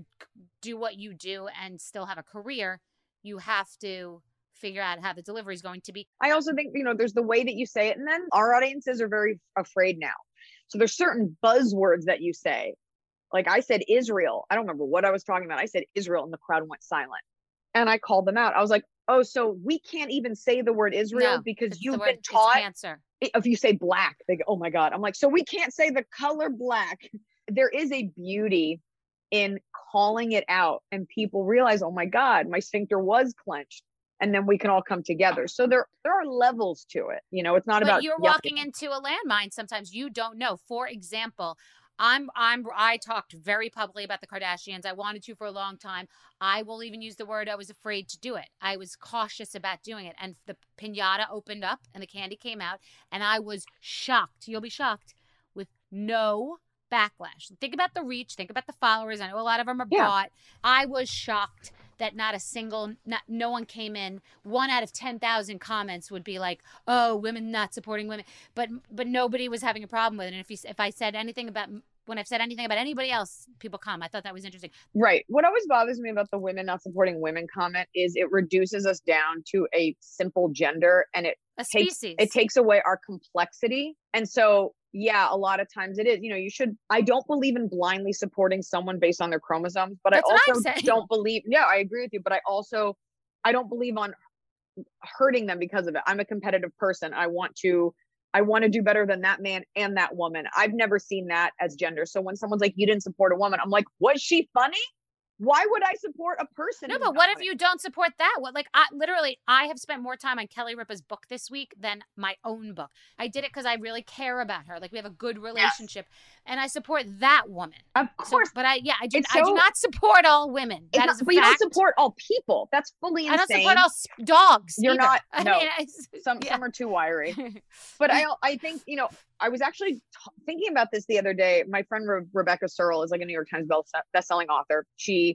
do what you do and still have a career, you have to figure out how the delivery is going to be. I also think, you know, there's the way that you say it. And then our audiences are very afraid now. So there's certain buzzwords that you say. Like I said Israel. I don't remember what I was talking about. I said Israel and the crowd went silent. And I called them out. I was like, oh, so we can't even say the word Israel No, because you've been taught cancer. If you say black, they go, oh my God. I'm like, so we can't say the color black. There is a beauty in calling it out and people realize, oh my God, my sphincter was clenched. And then we can all come together. So there there are levels to it. You know, it's not but about you're walking into a landmine sometimes you don't know for example i'm i'm i talked very publicly about the kardashians. I wanted to for a long time. I will even use the word i was afraid to do it. I was cautious about doing it. And the piñata opened up and the candy came out and i was shocked you'll be shocked with no backlash. Think about the reach. Think about the followers. I know a lot of them are Yeah. bought. I was shocked that not a single not, no one came in. One out of 10,000 comments would be like oh women not supporting women. But but nobody was having a problem with it. And if you if I said anything about when I've said anything about anybody else people come. I thought that was interesting. Right. What always bothers me about the women not supporting women comment is it reduces us down to a simple gender and it a takes species. it takes away our complexity. And so yeah, a lot of times it is. You know, you should I don't believe in blindly supporting someone based on their chromosomes, but That's I also don't believe yeah, I agree with you, but I also I don't believe on hurting them because of it. I'm a competitive person. I want to I want to do better than that man and that woman. I've never seen that as gender. So when someone's like, you didn't support a woman, I'm like, was she funny? Why would I support a person? no but what if you don't support that what like I literally I have spent more time on Kelly Ripa's book this week than my own book I did it because I really care about her like we have a good relationship and I support that woman Of So- course. but I yeah I do It's I do not support all women That not- is a but you don't support all people. That's fully insane. I don't support all dogs You're either. not- I no. mean, I- some yeah. some are too wiry. But I I think you know I was actually t- thinking about this the other day. My friend Re- Rebecca Serle is like a New York Times best best-selling author. She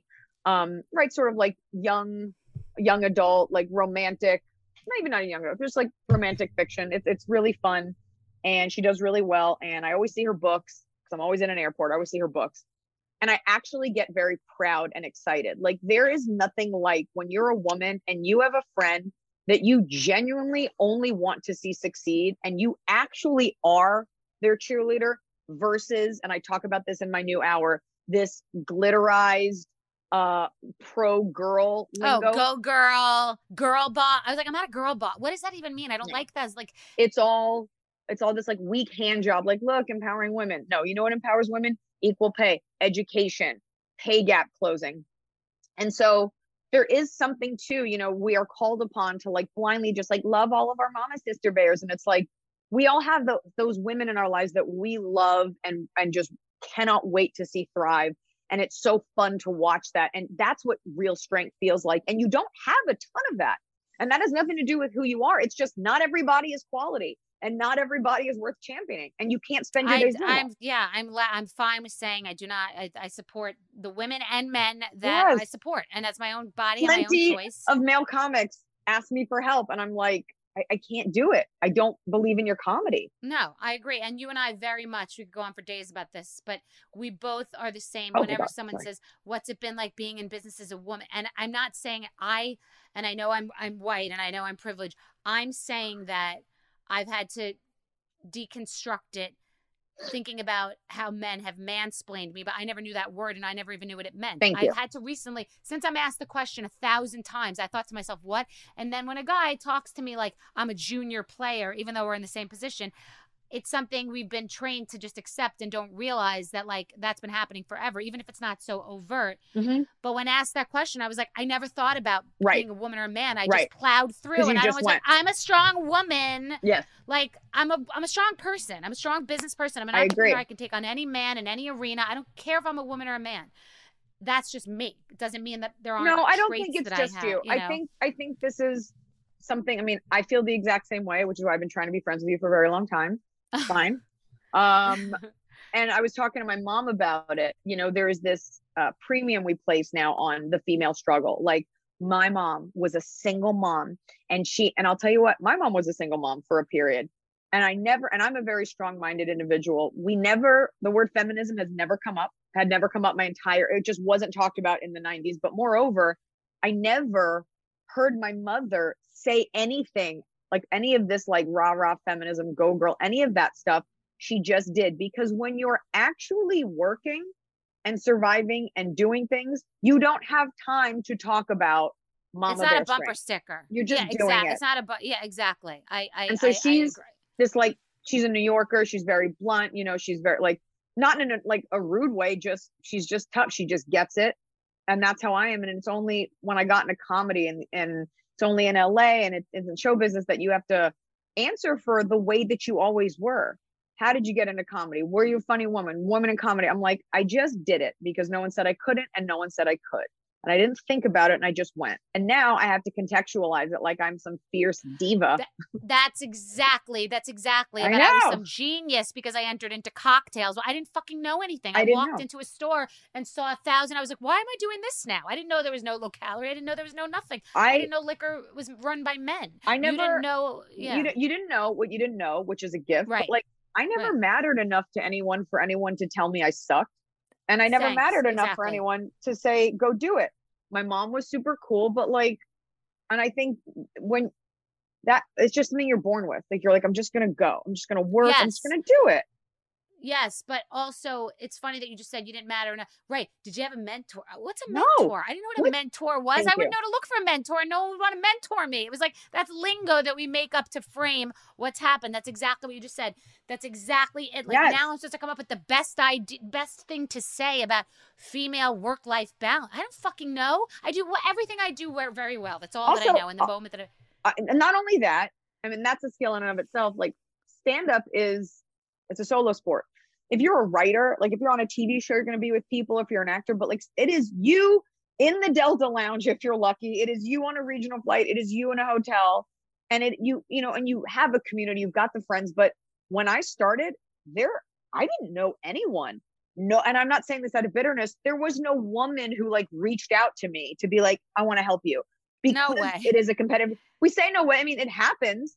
um writes sort of like young young adult like romantic not even not a young adult just like romantic fiction. It's it's really fun and she does really well and i always see her books because i'm always in an airport i always see her books and i actually get very proud and excited. Like there is nothing like when you're a woman and you have a friend that you genuinely only want to see succeed and you actually are their cheerleader versus and i talk about this in my new hour this glitterized uh pro girl Oh, go girl, girl bot. I was like, I'm not a girl bot. What does that even mean? I don't Yeah. like that. It's like, it's all it's all this like weak hand job like look empowering women no you know what empowers women equal pay education pay gap closing and so there is something too you know we are called upon to like blindly just like love all of our mama sister bears and it's like we all have tho- those women in our lives that we love and and just cannot wait to see thrive and it's so fun to watch that and that's what real strength feels like and you don't have a ton of that and that has nothing to do with who you are it's just not everybody is quality and not everybody is worth championing and you can't spend your I, days doing. I'm, yeah, I'm, la- I'm fine with saying I do not, I, I support the women and men that I support. And that's my own body and my own choice. of male comics ask me for help and i'm like I, I can't do it i don't believe in your comedy No, I agree. And you and I very much, we could go on for days about this, but we both are the same. Oh Whenever God, someone sorry. says, What's it been like being in business as a woman? And I'm not saying I, and I know I'm, I'm white and I know I'm privileged. I'm saying that I've had to deconstruct it thinking about how men have mansplained me, but I never knew that word and I never even knew what it meant. Thank I've you. had to recently, since I'm asked the question a thousand times, I thought to myself, what? And then when a guy talks to me like I'm a junior player, even though we're in the same position, it's something we've been trained to just accept and don't realize that like that's been happening forever, even if it's not so overt. Mhm. But when asked that question, I was like, I never thought about Right. being a woman or a man. I Right. just plowed through, and I was like. I'm a strong woman. yes Like I'm a I'm a strong person. I'm a strong business person. I'm an I entrepreneur. agree. I can take on any man in any arena. I don't care if I'm a woman or a man. That's just me. It doesn't mean that there aren't no i don't think it's just I have, you, you i think i think this is something i mean i feel the exact same way which is why i've been trying to be friends with you for a very long time fine um and I was talking to my mom about it. You know, there is this uh, premium we place now on the female struggle. Like my mom was a single mom, and she and I'll tell you what, my mom was a single mom for a period, And I never, and I'm a very strong minded individual. We never, the word feminism has never come up, had never come up my entire, it just wasn't talked about in the 90s. But moreover, I never heard my mother say anything like any of this, like rah rah feminism, go girl, any of that stuff. She just did because when you're actually working and surviving and doing things, you don't have time to talk about mama. It's not a bumper sticker. You're just yeah, doing exactly. it. It's not a bu- yeah, exactly. I I And so I- I she's agree. this like she's a New Yorker. She's very blunt. You know, she's very like not in a like a rude way. Just she's just tough. She just gets it, and that's how I am. And it's only when I got into comedy and and it's only in LA and it, it's in show business that you have to answer for the way that you always were. How did you get into comedy? Were you a funny woman? Woman in comedy? I'm like, I just did it because no one said I couldn't and no one said I could. And I didn't think about it and I just went. And now I have to contextualize it like I'm some fierce diva. That- That's exactly. That's exactly. I I was some genius because I entered into cocktails. Well, I didn't fucking know anything. I I, walked know. into a store and saw a thousand. I was like, why am I doing this now? I didn't know there was no low calorie. I didn't know there was no nothing. I, I didn't know liquor was run by men. I You never didn't know. Yeah. you, you didn't know what you didn't know, which is a gift. but, Right. like I never Right. mattered enough to anyone for anyone to tell me I sucked. And I never Thanks, mattered enough for anyone to say, go do it. My mom was super cool, but like, and I think when that it's just something you're born with. Like you're like, I'm just gonna go. I'm just gonna work. I'm just gonna do it. Yes, but also it's funny that you just said you didn't matter enough. Right? Did you have a mentor? Uh, What's a No. mentor? I didn't know what a mentor was. Thank I would you. know to look for a mentor. No one would want to mentor me. It was like that's lingo that we make up to frame what's happened. That's exactly what you just said. That's exactly it. Like Yes. now I'm supposed to come up with the best idea, best thing to say about female work life balance. I don't fucking know. I do everything I do very well. That's all that I know in the uh, moment that I. uh, and not only that, I mean, that's a skill in and of itself. Like stand up is, it's a solo sport. If you're a writer, like if you're on a TV show, you're going to be with people. If you're an actor, but like it is you in the Delta Lounge if you're lucky. It is you on a regional flight. It is you in a hotel, and it you you know, and you have a community. You've got the friends. But when I started, there I didn't know anyone. No, and I'm not saying this out of bitterness. There was no woman who like reached out to me to be like, I want to help you. No Because way. it is a competitive. We say no way. I mean, it happens,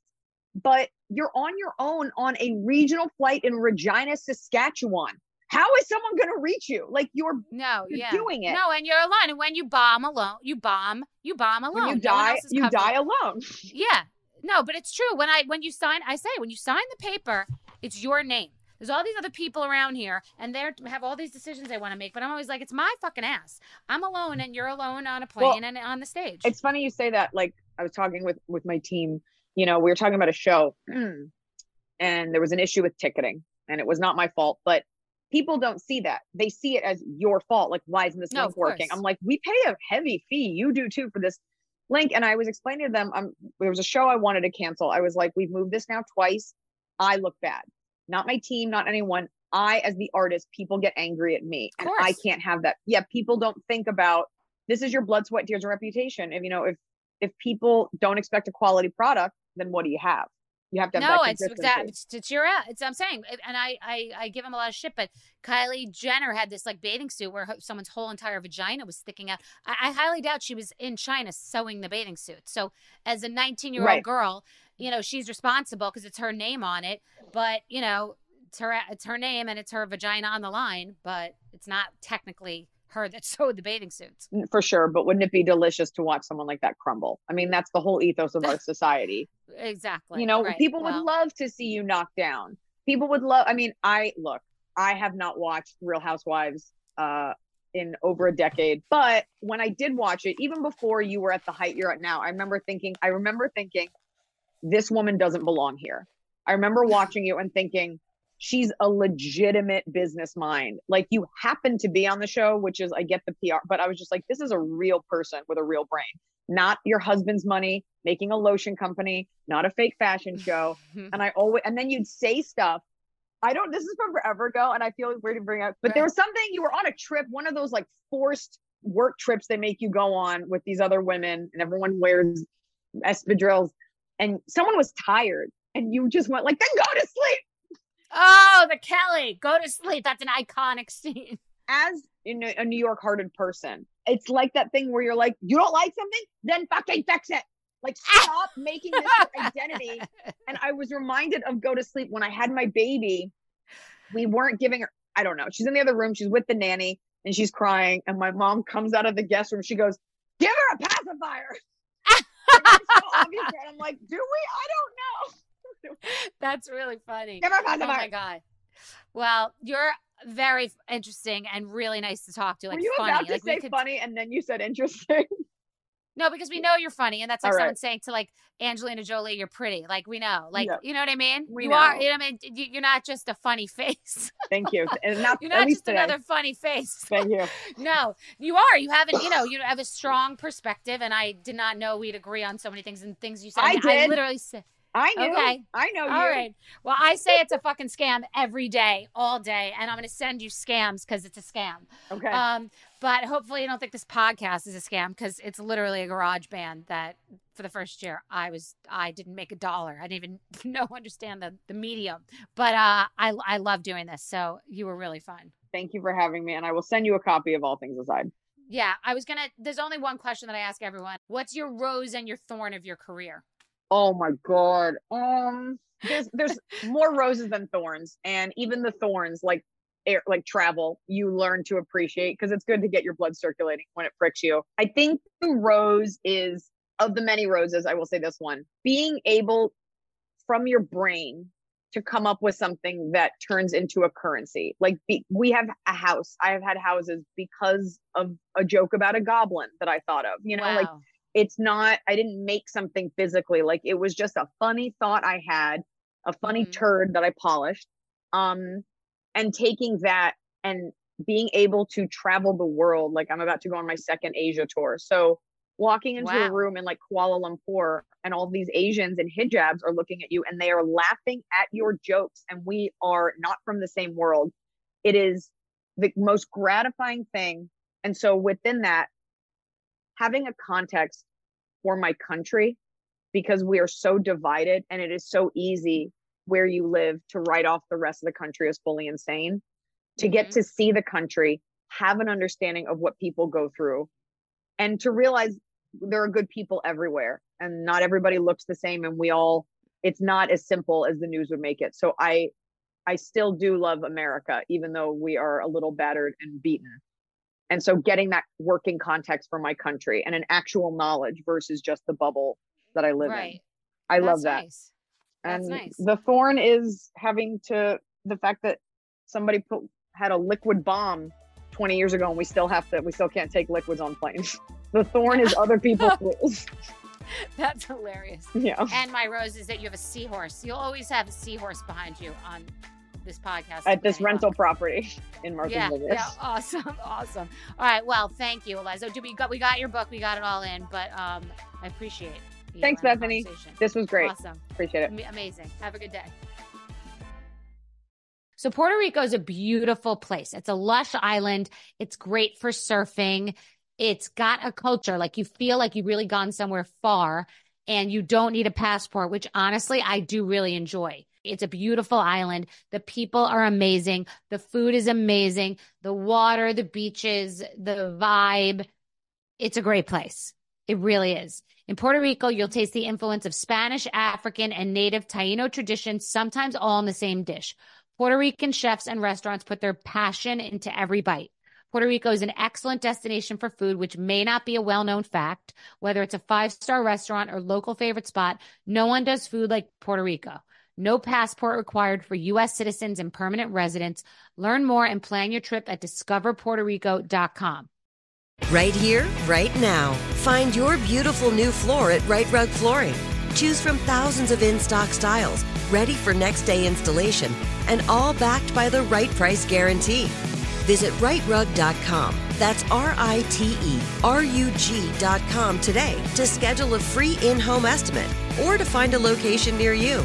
but you're on your own on a regional flight in Regina, Saskatchewan. How is someone going to reach you? Like you're No, you're yeah. doing it. No, and you're alone. And when you bomb alone, you bomb, you bomb alone. when you No die, you covering. die alone. Yeah. No, but it's true. When I when you sign, I say when you sign the paper, it's your name. There's all these other people around here, and they have all these decisions they want to make. But I'm always like, it's my fucking ass. I'm alone, and you're alone on a plane Well, and on the stage. It's funny you say that. Like I was talking with with my team. You know, we were talking about a show, and there was an issue with ticketing, and it was not my fault, but people don't see that. They see it as your fault. Like, why isn't this No, link working? I'm like, we pay a heavy fee. You do too for this link. And I was explaining to them, um, there was a show I wanted to cancel. I was like, we've moved this now twice. I look bad. Not my team, not anyone. I, as the artist, people get angry at me, and I can't have that. Yeah, people don't think about this is your blood, sweat, tears, and reputation. If you know, if if people don't expect a quality product, then what do you have? You have to have no, it's exactly it's, it's your. It's I'm saying, and I, I I give him a lot of shit. But Kylie Jenner had this like bathing suit where her, someone's whole entire vagina was sticking out. I, I highly doubt she was in China sewing the bathing suit. So as a 19 year old Right. girl, you know she's responsible because it's her name on it. But you know it's her it's her name and it's her vagina on the line. But it's not technically her that sewed the bathing suits. For sure. But wouldn't it be delicious to watch someone like that crumble? I mean, that's the whole ethos of our society. Exactly. you know, right. people Well, would love to see you knocked down. People would love. I mean, I look. I have not watched Real Housewives uh, in over a decade, but when I did watch it, even before you were at the height you're at now, I remember thinking. I remember thinking, this woman doesn't belong here. I remember watching you and thinking. She's a legitimate business mind. Like you happen to be on the show, which is I get the PR, but I was just like, this is a real person with a real brain, not your husband's money, making a lotion company, not a fake fashion show. and I always and then you'd say stuff. I don't. This is from forever ago, and I feel weird to bring up. But there was something you were on a trip, one of those like forced work trips they make you go on with these other women, and everyone wears espadrilles, and someone was tired, and you just went like, "Then go to sleep." Oh, the Kelly, go to sleep. That's an iconic scene. As in a, a New York hearted person, it's like that thing where you're like, "You don't like something, then fucking fix it." Like, stop making this your identity. And I was reminded of go to sleep when I had my baby. We weren't giving her, I don't know. She's in the other room. She's with the nanny and she's crying. And my mom comes out of the guest room. She goes, Give her a pacifier. so obvious. And I'm like, Do we? I don't know. That's really funny. Her a Oh my god. Well, you're very interesting and really nice to talk to. Like Were you funny. about to like say could funny and then you said interesting? No, because we know you're funny, and that's like someone saying to like Angelina Jolie, "You're pretty." Like we know, like you know what I mean. We you are. You know what I mean. You- You're not just a funny face. Thank you. And not, You're not just today. another funny face. Thank you. no, you are. You have an, you know, you have a strong perspective, and I did not know we'd agree on so many things and things you said. I I did. literally said, I knew. Okay. I know "All you. right." Well, I say it's a fucking scam every day, all day, and I'm going to send you scams because it's a scam. Okay. Um, but hopefully you don't think this podcast is a scam because it's literally a garage band that for the first year I was I didn't make a dollar. I didn't even know understand the, the medium. But uh I I love doing this. So you were really fun. Thank you for having me. And I will send you a copy of All Things Aside. Yeah, I was gonna there's only one question that I ask everyone. What's your rose and your thorn of your career? Oh my god. Um there's there's more roses than thorns. And even the thorns, like air like travel, you learn to appreciate because it's good to get your blood circulating when it pricks you. I think the rose is of the many roses, I will say this one. Being able from your brain to come up with something that turns into a currency. Like be, we have a house. I have had houses because of a joke about a goblin that I thought of. You know, like Wow. It's not i didn't make something physically like it was just a funny thought i had a funny Mhm. turd that i polished um and taking that and being able to travel the world like i'm about to go on my second asia tour. So walking into a room in like kuala lumpur and all these asians in hijabs are looking at you and they are laughing at your jokes and we are not from the same world. It is the most gratifying thing. And so within that having a context for my country because we are so divided and it is so easy where you live to write off the rest of the country as fully insane to get Mhm. to see the country have an understanding of what people go through and to realize there are good people everywhere and not everybody looks the same and we all it's not as simple as the news would make it so i i still do love america even though we are a little battered and beaten and so getting that working context for my country and an actual knowledge versus just the bubble that I live in. I That's love that. Nice. And nice. the thorn is having to the fact that somebody put had a liquid bomb 20 years ago and we still have to we still can't take liquids on planes. The thorn is other people's rules. That's hilarious. Yeah. And my rose is that you have a seahorse. You'll always have a seahorse behind you on this podcast. At this on- rental property in Martha's Yeah, Vineyard. yeah, awesome, awesome. All right, well, thank you, Eliza. Do we got we got your book, we got it all in, but um, I appreciate. you Thanks, Bethenny. This was great. Awesome, Appreciate it. Am- amazing. Have a good day. So Puerto Rico is a beautiful place. It's a lush island. It's great for surfing. It's got a culture like you feel like you've really gone somewhere far and you don't need a passport, which honestly I do really enjoy. It's a beautiful island. The people are amazing. The food is amazing. The water, the beaches, the vibe. It's a great place. It really is. In Puerto Rico, you'll taste the influence of Spanish, African, and native Taino traditions, sometimes all in the same dish. Puerto Rican chefs and restaurants put their passion into every bite. Puerto Rico is an excellent destination for food, which may not be a well known fact. Whether it's a five star restaurant or local favorite spot, no one does food like Puerto Rico. No passport required for U.S. citizens and permanent residents. Learn more and plan your trip at discoverpuertorico.com. Right here, right now. Find your beautiful new floor at Rite Rug Flooring. Choose from thousands of in stock styles, ready for next day installation, and all backed by the right price guarantee. Visit riterug.com. That's R I T E R U G.com today to schedule a free in home estimate or to find a location near you.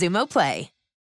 Xumo Play.